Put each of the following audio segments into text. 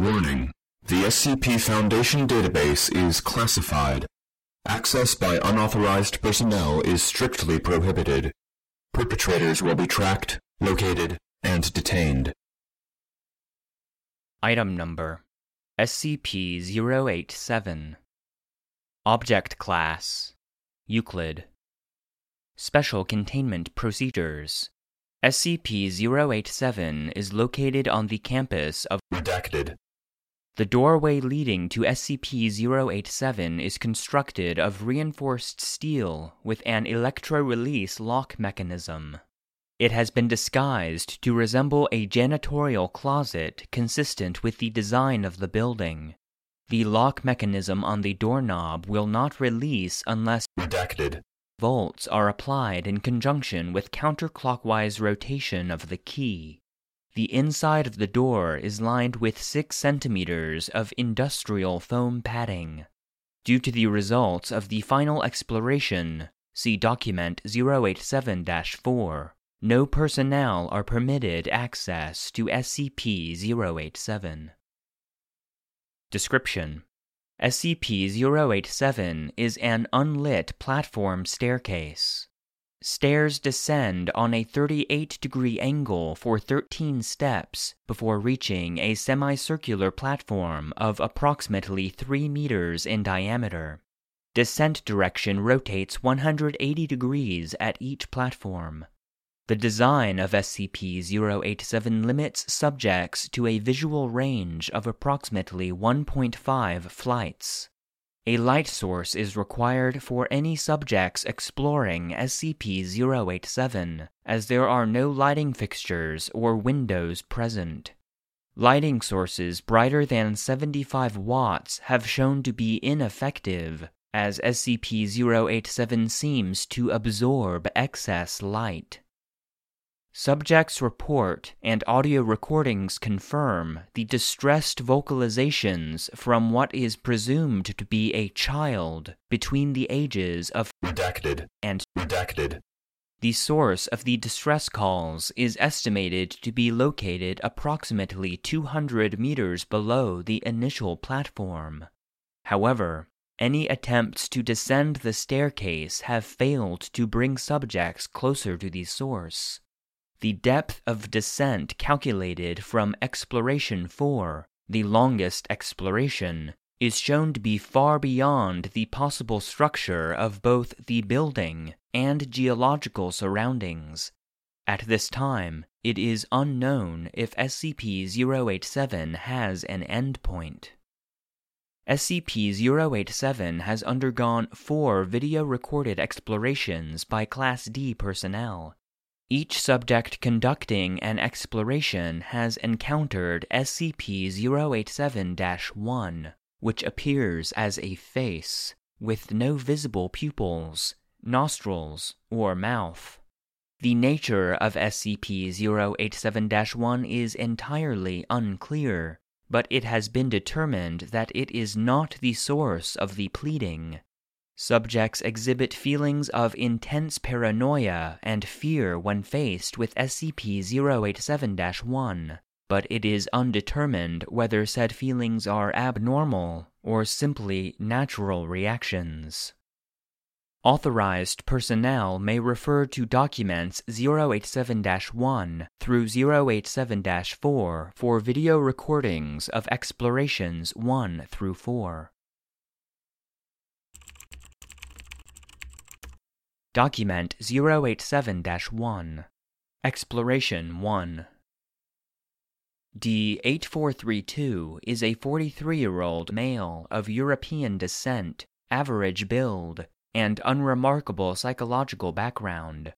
Warning. The SCP Foundation database is classified. Access by unauthorized personnel is strictly prohibited. Perpetrators will be tracked, located, and detained. Item number SCP 087 Object Class Euclid Special Containment Procedures SCP-087 is located on the campus of Redacted. The doorway leading to SCP-087 is constructed of reinforced steel with an electro-release lock mechanism. It has been disguised to resemble a janitorial closet consistent with the design of the building. The lock mechanism on the doorknob will not release unless Redacted volts are applied in conjunction with counterclockwise rotation of the key. The inside of the door is lined with 6 centimeters of industrial foam padding. Due to the results of the final exploration, see document 087 4, no personnel are permitted access to SCP 087. Description SCP-087 is an unlit platform staircase. Stairs descend on a 38 degree angle for 13 steps before reaching a semicircular platform of approximately 3 meters in diameter. Descent direction rotates 180 degrees at each platform. The design of SCP-087 limits subjects to a visual range of approximately 1.5 flights. A light source is required for any subjects exploring SCP-087, as there are no lighting fixtures or windows present. Lighting sources brighter than 75 watts have shown to be ineffective, as SCP-087 seems to absorb excess light. Subjects report and audio recordings confirm the distressed vocalizations from what is presumed to be a child between the ages of Redacted and Redacted. the source of the distress calls is estimated to be located approximately 200 meters below the initial platform. However, any attempts to descend the staircase have failed to bring subjects closer to the source. The depth of descent calculated from Exploration 4, the longest exploration, is shown to be far beyond the possible structure of both the building and geological surroundings. At this time, it is unknown if SCP 087 has an endpoint. SCP 087 has undergone four video recorded explorations by Class D personnel. Each subject conducting an exploration has encountered SCP 087 1, which appears as a face, with no visible pupils, nostrils, or mouth. The nature of SCP 087 1 is entirely unclear, but it has been determined that it is not the source of the pleading. Subjects exhibit feelings of intense paranoia and fear when faced with SCP 087 1, but it is undetermined whether said feelings are abnormal or simply natural reactions. Authorized personnel may refer to documents 087 1 through 087 4 for video recordings of explorations 1 through 4. Document 087 1 Exploration 1 D8432 is a 43 year old male of European descent, average build, and unremarkable psychological background.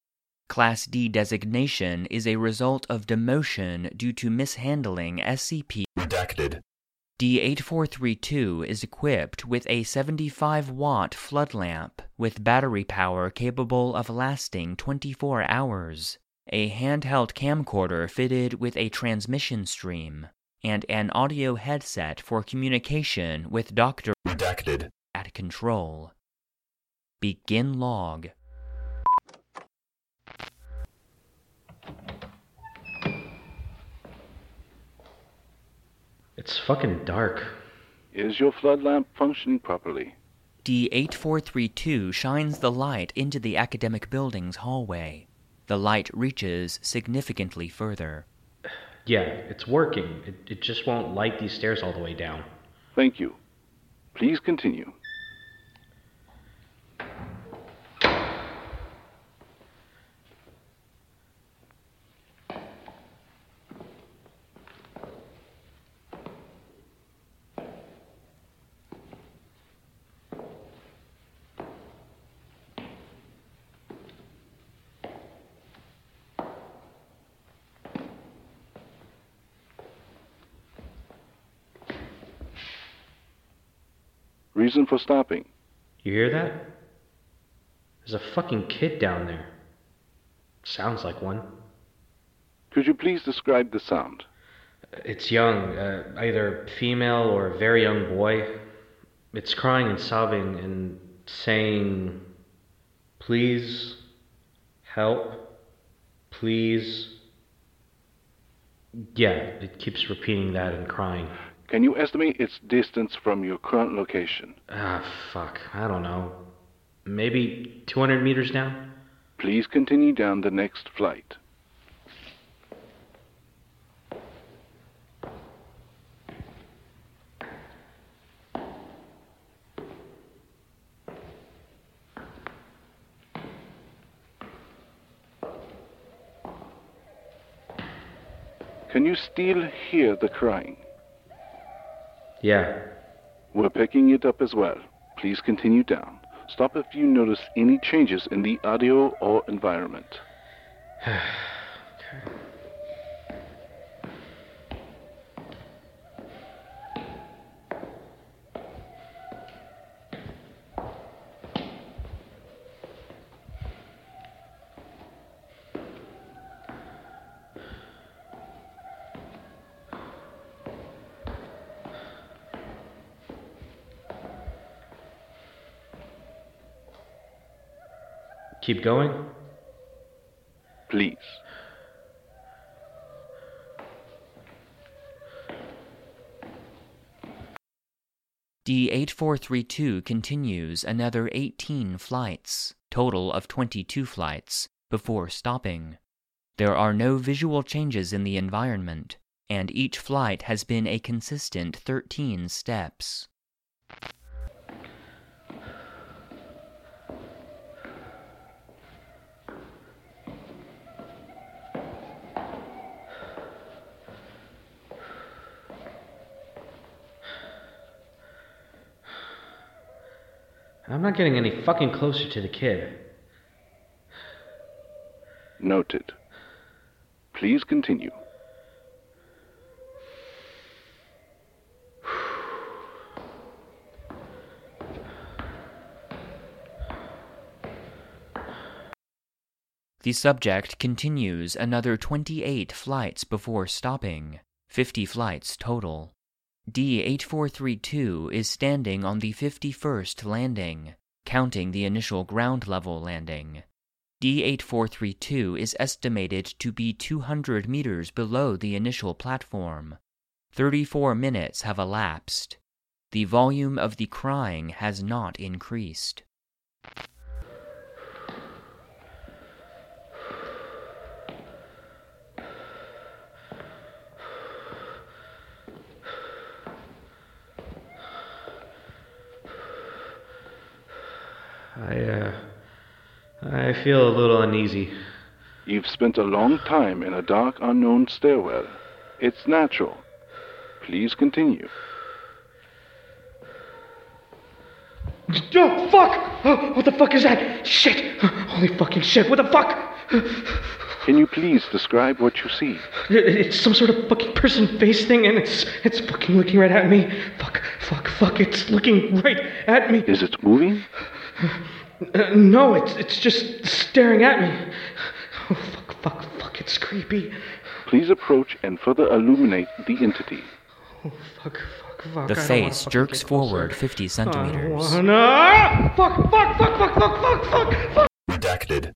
Class D designation is a result of demotion due to mishandling SCP Redacted. D8432 is equipped with a 75 watt flood lamp with battery power capable of lasting 24 hours, a handheld camcorder fitted with a transmission stream, and an audio headset for communication with Dr. Redacted. at control. Begin log. It's fucking dark. Is your flood lamp functioning properly? D8432 shines the light into the academic building's hallway. The light reaches significantly further. Yeah, it's working. It, it just won't light these stairs all the way down. Thank you. Please continue. Reason for stopping? You hear that? There's a fucking kid down there. Sounds like one. Could you please describe the sound? It's young, uh, either female or a very young boy. It's crying and sobbing and saying, Please, help, please. Yeah, it keeps repeating that and crying. Can you estimate its distance from your current location? Ah, fuck. I don't know. Maybe 200 meters down? Please continue down the next flight. Can you still hear the crying? Yeah. We're picking it up as well. Please continue down. Stop if you notice any changes in the audio or environment. Keep going? Please. D8432 continues another 18 flights, total of 22 flights, before stopping. There are no visual changes in the environment, and each flight has been a consistent 13 steps. I'm not getting any fucking closer to the kid. Noted. Please continue. The subject continues another 28 flights before stopping, 50 flights total. D8432 is standing on the 51st landing, counting the initial ground level landing. D8432 is estimated to be 200 meters below the initial platform. 34 minutes have elapsed. The volume of the crying has not increased. I, uh. I feel a little uneasy. You've spent a long time in a dark, unknown stairwell. It's natural. Please continue. Oh, fuck! Oh, what the fuck is that? Shit! Holy fucking shit, what the fuck? Can you please describe what you see? It's some sort of fucking person face thing, and it's it's fucking looking right at me. Fuck, fuck, fuck! It's looking right at me. Is it moving? Uh, no, it's it's just staring at me. Oh fuck, fuck, fuck! It's creepy. Please approach and further illuminate the entity. Oh fuck, fuck, fuck! The I face jerks forward 50 centimeters. wanna. Fuck, fuck, fuck, fuck, fuck, fuck, fuck, fuck! Redacted.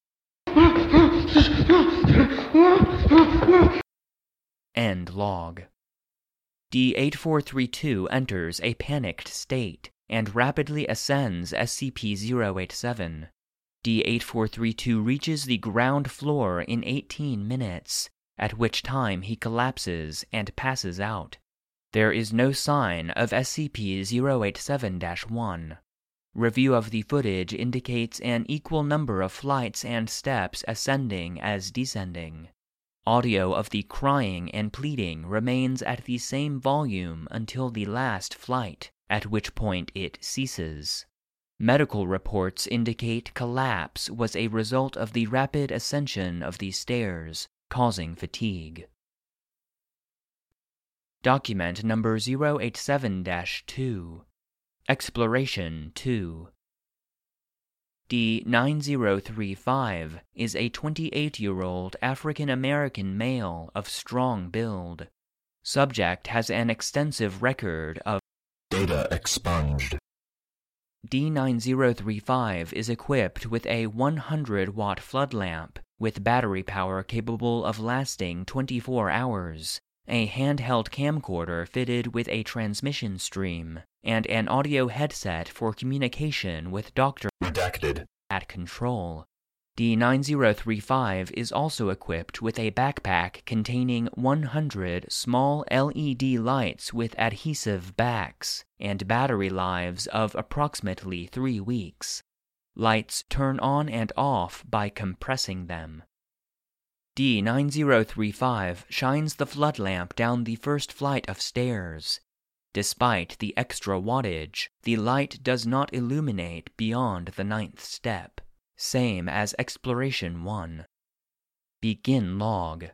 End log. D8432 enters a panicked state and rapidly ascends SCP 087. D8432 reaches the ground floor in 18 minutes, at which time he collapses and passes out. There is no sign of SCP 087 1. Review of the footage indicates an equal number of flights and steps ascending as descending. Audio of the crying and pleading remains at the same volume until the last flight, at which point it ceases. Medical reports indicate collapse was a result of the rapid ascension of the stairs, causing fatigue. Document number 087 2 Exploration 2 D9035 is a 28 year old African American male of strong build. Subject has an extensive record of Data expunged. D9035 is equipped with a 100 watt flood lamp with battery power capable of lasting 24 hours, a handheld camcorder fitted with a transmission stream, and an audio headset for communication with Dr. Redacted. at control. D9035 is also equipped with a backpack containing 100 small LED lights with adhesive backs and battery lives of approximately 3 weeks. Lights turn on and off by compressing them. D9035 shines the flood lamp down the first flight of stairs. Despite the extra wattage, the light does not illuminate beyond the ninth step, same as Exploration 1. Begin log.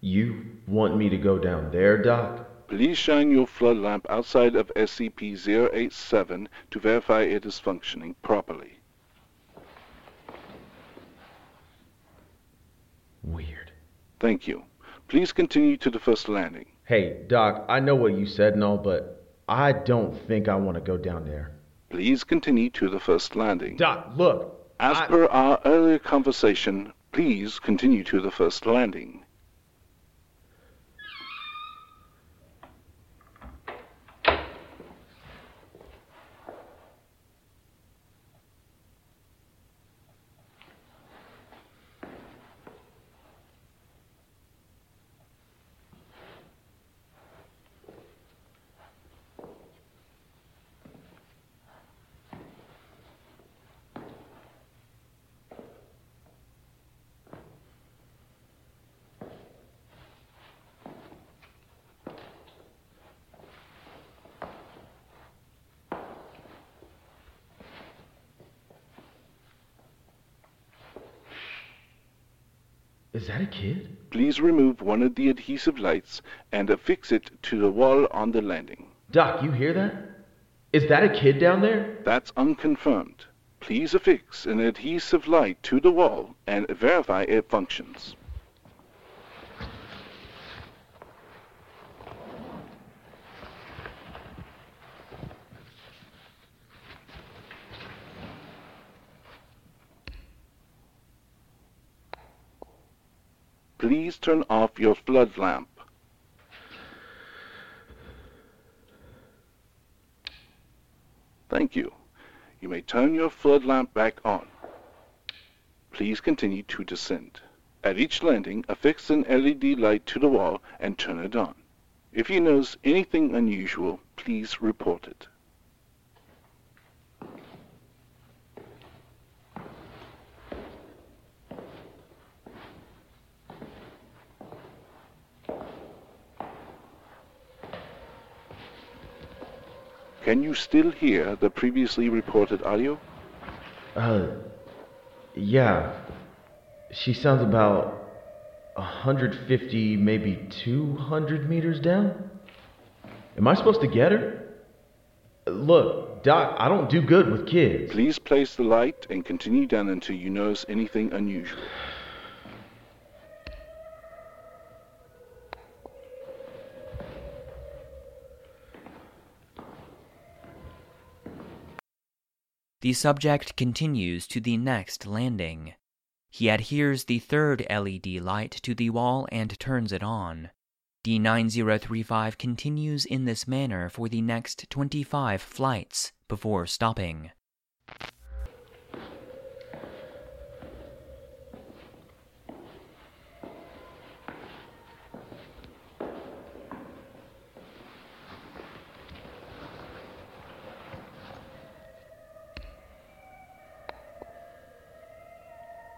You want me to go down there, Doc? Please shine your flood lamp outside of SCP-087 to verify it is functioning properly. Weird. Thank you. Please continue to the first landing. Hey, Doc, I know what you said and all, but I don't think I want to go down there. Please continue to the first landing. Doc, look. As I- per our earlier conversation, please continue to the first landing. Is that a kid? Please remove one of the adhesive lights and affix it to the wall on the landing. Doc, you hear that? Is that a kid down there? That's unconfirmed. Please affix an adhesive light to the wall and verify it functions. Please turn off your flood lamp. Thank you. You may turn your flood lamp back on. Please continue to descend. At each landing, affix an LED light to the wall and turn it on. If you notice anything unusual, please report it. Can you still hear the previously reported audio? Uh, yeah. She sounds about 150, maybe 200 meters down. Am I supposed to get her? Look, Doc, I don't do good with kids. Please place the light and continue down until you notice anything unusual. The subject continues to the next landing. He adheres the third LED light to the wall and turns it on. D9035 continues in this manner for the next 25 flights before stopping.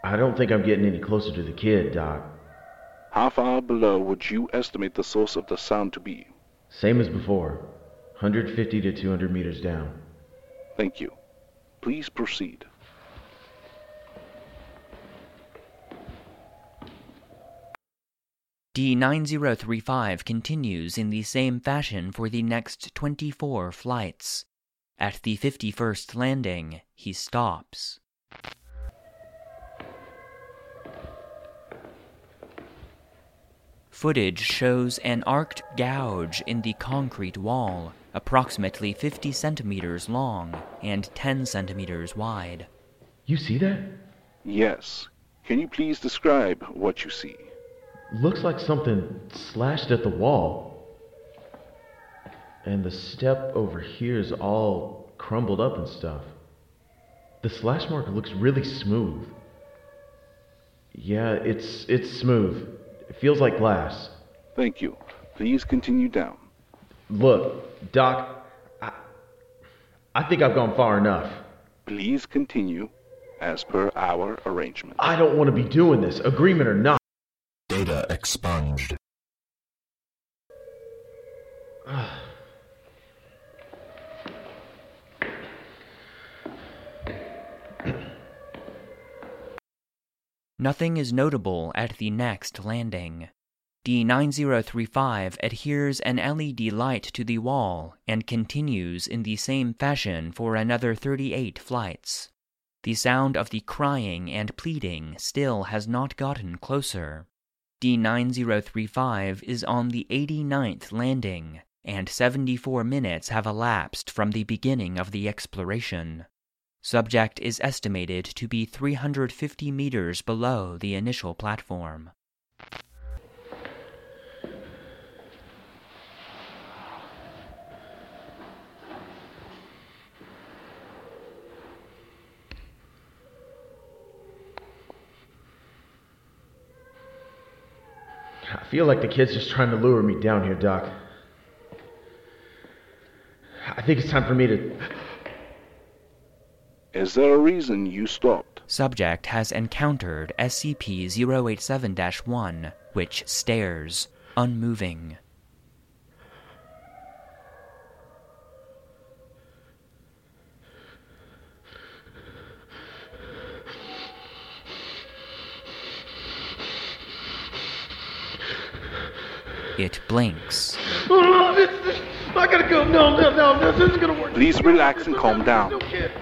I don't think I'm getting any closer to the kid, Doc. How far below would you estimate the source of the sound to be? Same as before 150 to 200 meters down. Thank you. Please proceed. D9035 continues in the same fashion for the next 24 flights. At the 51st landing, he stops. Footage shows an arced gouge in the concrete wall, approximately 50 centimeters long and 10 centimeters wide. You see that? Yes. Can you please describe what you see? Looks like something slashed at the wall. And the step over here is all crumbled up and stuff. The slash mark looks really smooth. Yeah, it's it's smooth. It feels like glass. Thank you. Please continue down. Look, Doc, I, I think I've gone far enough. Please continue as per our arrangement. I don't want to be doing this, agreement or not. Data expunged. Nothing is notable at the next landing. D9035 adheres an LED light to the wall and continues in the same fashion for another 38 flights. The sound of the crying and pleading still has not gotten closer. D9035 is on the 89th landing, and 74 minutes have elapsed from the beginning of the exploration. Subject is estimated to be 350 meters below the initial platform. I feel like the kid's just trying to lure me down here, Doc. I think it's time for me to. Is there a reason you stopped? Subject has encountered SCP 087 1, which stares, unmoving. It blinks. This, this, I gotta go. No, no, no, no, this isn't gonna work. Please relax and calm down.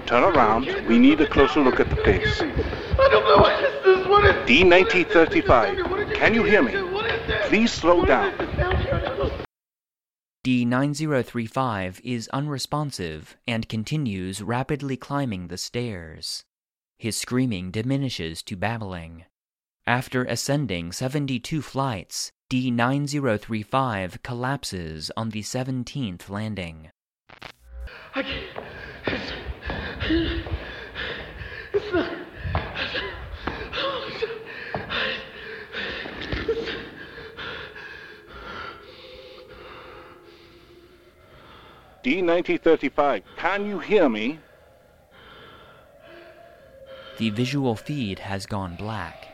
Turn around. We need a closer look at the place. I don't know what is this. What is D9035. Can you hear me? What is this? Please slow down. this down here now? D9035 is unresponsive and continues rapidly climbing the stairs. His screaming diminishes to babbling. After ascending 72 flights, D9035 collapses on the 17th landing. I can't. It's, it's not. D9035. Can you hear me? The visual feed has gone black.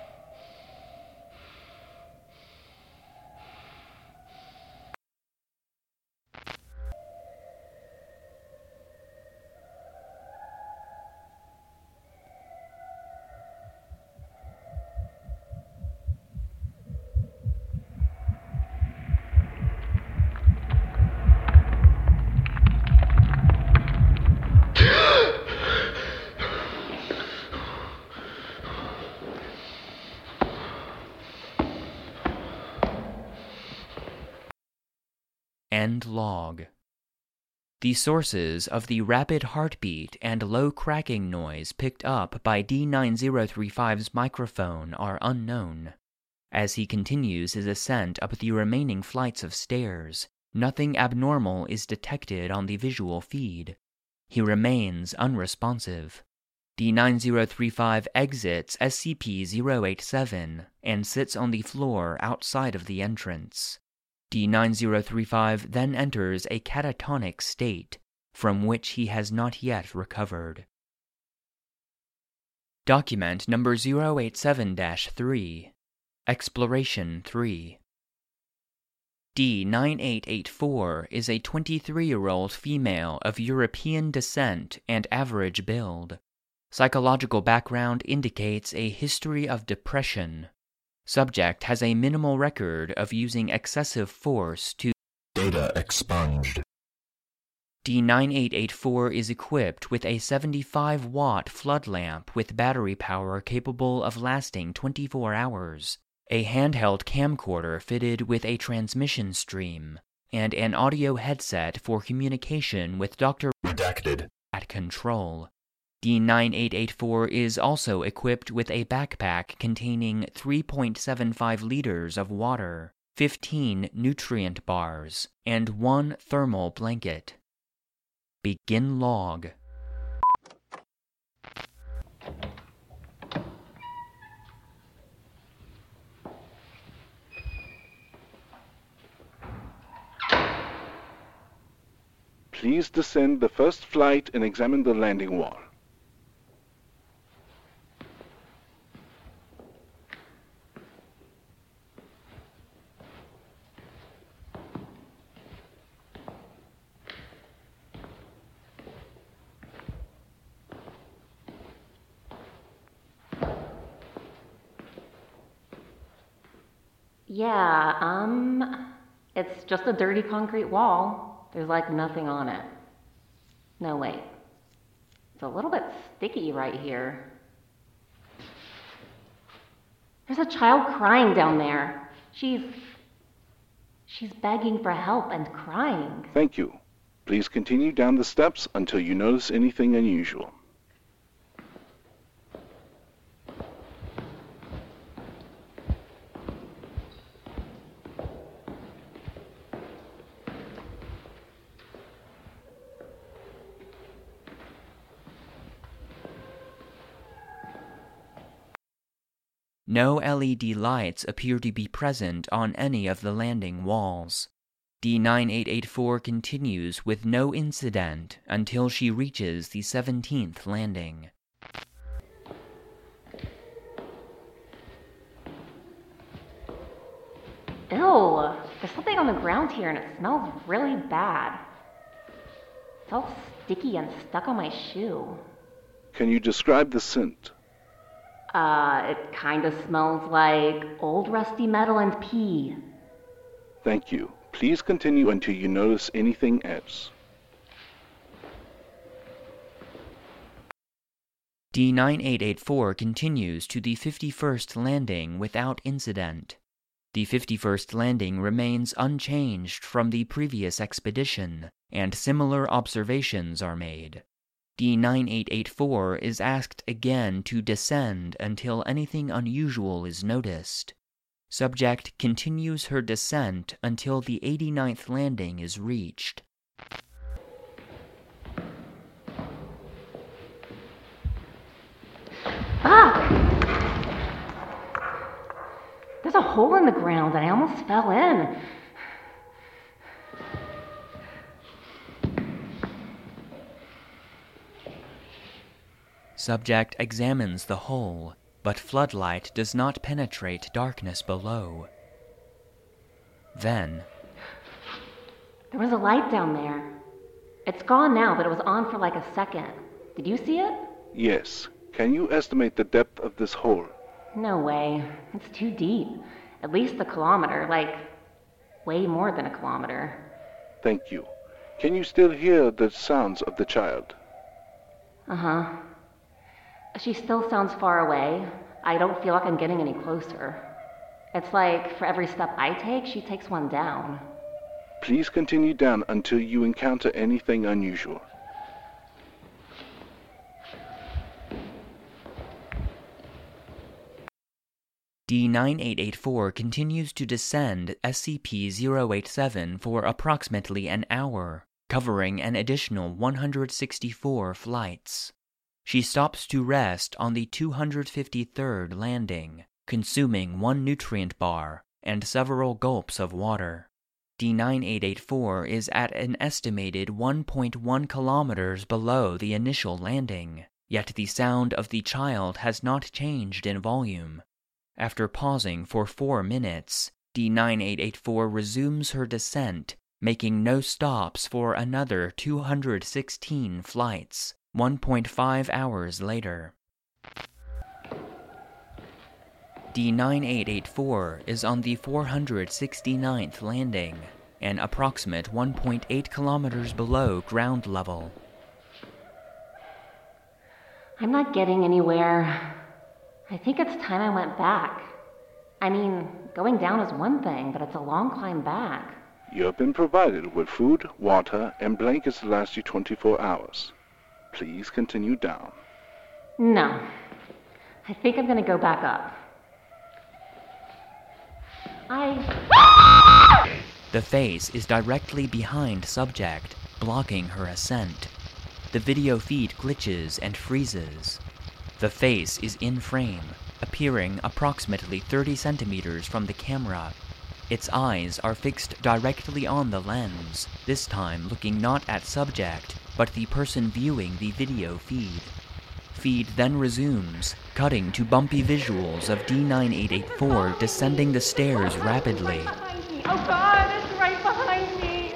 End log. The sources of the rapid heartbeat and low cracking noise picked up by D9035's microphone are unknown. As he continues his ascent up the remaining flights of stairs, nothing abnormal is detected on the visual feed. He remains unresponsive. D9035 exits SCP 087 and sits on the floor outside of the entrance. D9035 then enters a catatonic state from which he has not yet recovered. Document number 087 3 Exploration 3 D9884 is a 23 year old female of European descent and average build. Psychological background indicates a history of depression. Subject has a minimal record of using excessive force to Data expunged. D9884 is equipped with a 75 watt flood lamp with battery power capable of lasting 24 hours, a handheld camcorder fitted with a transmission stream, and an audio headset for communication with Dr. Redacted. at control. D9884 is also equipped with a backpack containing 3.75 liters of water, 15 nutrient bars, and one thermal blanket. Begin log. Please descend the first flight and examine the landing wall. Yeah, um, it's just a dirty concrete wall. There's like nothing on it. No, wait. It's a little bit sticky right here. There's a child crying down there. She's. She's begging for help and crying. Thank you. Please continue down the steps until you notice anything unusual. No LED lights appear to be present on any of the landing walls. D9884 continues with no incident until she reaches the 17th landing. Ew, there's something on the ground here and it smells really bad. It's all sticky and stuck on my shoe. Can you describe the scent? Uh, it kind of smells like old rusty metal and pee. Thank you. Please continue until you notice anything else. D9884 continues to the 51st landing without incident. The 51st landing remains unchanged from the previous expedition, and similar observations are made. D9884 is asked again to descend until anything unusual is noticed. Subject continues her descent until the 89th landing is reached. Fuck! There's a hole in the ground and I almost fell in. Subject examines the hole, but floodlight does not penetrate darkness below. Then, There was a light down there. It's gone now, but it was on for like a second. Did you see it? Yes. Can you estimate the depth of this hole? No way. It's too deep. At least a kilometer, like way more than a kilometer. Thank you. Can you still hear the sounds of the child? Uh huh. She still sounds far away. I don't feel like I'm getting any closer. It's like for every step I take, she takes one down. Please continue down until you encounter anything unusual. D9884 continues to descend SCP-087 for approximately an hour, covering an additional 164 flights. She stops to rest on the 253rd landing, consuming one nutrient bar and several gulps of water. D9884 is at an estimated 1.1 kilometers below the initial landing, yet the sound of the child has not changed in volume. After pausing for four minutes, D9884 resumes her descent, making no stops for another 216 flights, 1.5 hours later. D9884 is on the 469th landing, an approximate 1.8 kilometers below ground level. I'm not getting anywhere. I think it's time I went back. I mean, going down is one thing, but it's a long climb back. You have been provided with food, water, and blankets to last you 24 hours. Please continue down. No. I think I'm gonna go back up. I. The face is directly behind subject, blocking her ascent. The video feed glitches and freezes. The face is in frame, appearing approximately 30 centimeters from the camera. Its eyes are fixed directly on the lens, this time looking not at subject, but the person viewing the video feed. Feed then resumes, cutting to bumpy visuals of D9884 descending the stairs rapidly. Oh god, it's right behind me.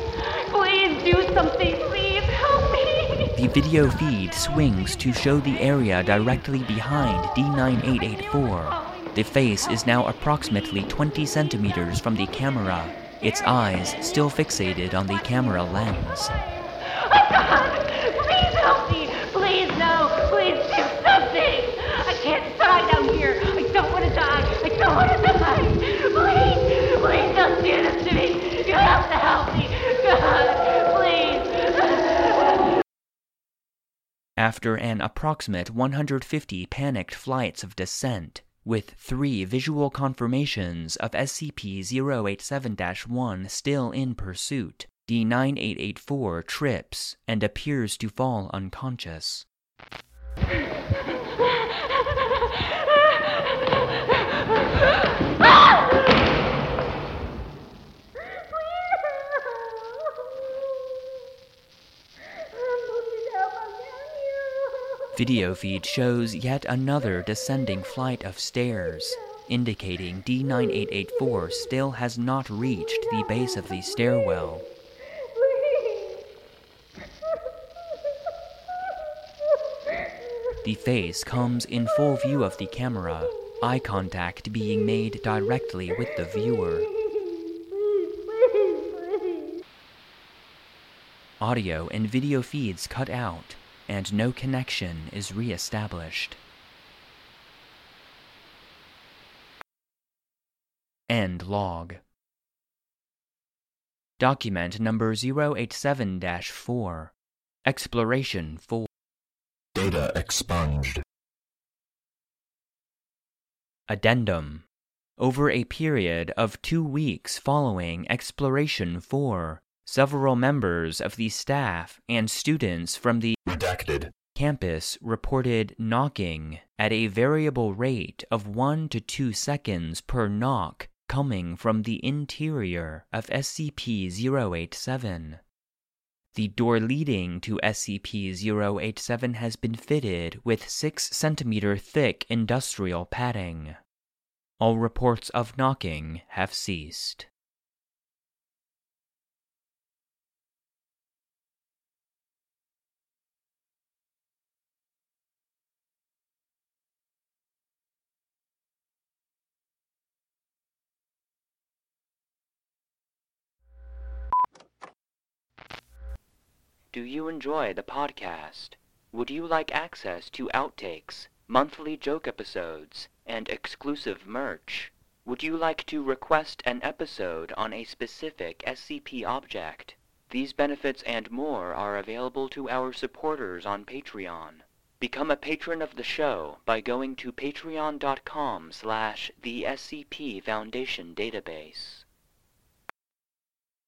Please do something. Please help me. The video feed swings to show the area directly behind D9884. The face is now approximately 20 centimeters from the camera, its eyes still fixated on the camera lens. God, please help me. Please no. Please do something. I can't die down here. I don't want to die. I don't want to die. Please, please don't do this to me. You have to help me. God, please. After an approximate 150 panicked flights of descent, with three visual confirmations of SCP 087 1 still in pursuit, D9884 trips and appears to fall unconscious. Video feed shows yet another descending flight of stairs, indicating D9884 still has not reached the base of the stairwell. The face comes in full view of the camera, eye contact being made directly with the viewer. Audio and video feeds cut out, and no connection is re established. End log. Document number 087 4. Exploration 4. Data expunged. Addendum. Over a period of two weeks following Exploration 4, several members of the staff and students from the Redacted. campus reported knocking at a variable rate of 1 to 2 seconds per knock coming from the interior of SCP 087. The door leading to SCP 087 has been fitted with 6 centimeter thick industrial padding. All reports of knocking have ceased. Do you enjoy the podcast? Would you like access to outtakes, monthly joke episodes, and exclusive merch? Would you like to request an episode on a specific SCP object? These benefits and more are available to our supporters on Patreon. Become a patron of the show by going to patreon.com slash the SCP Foundation Database.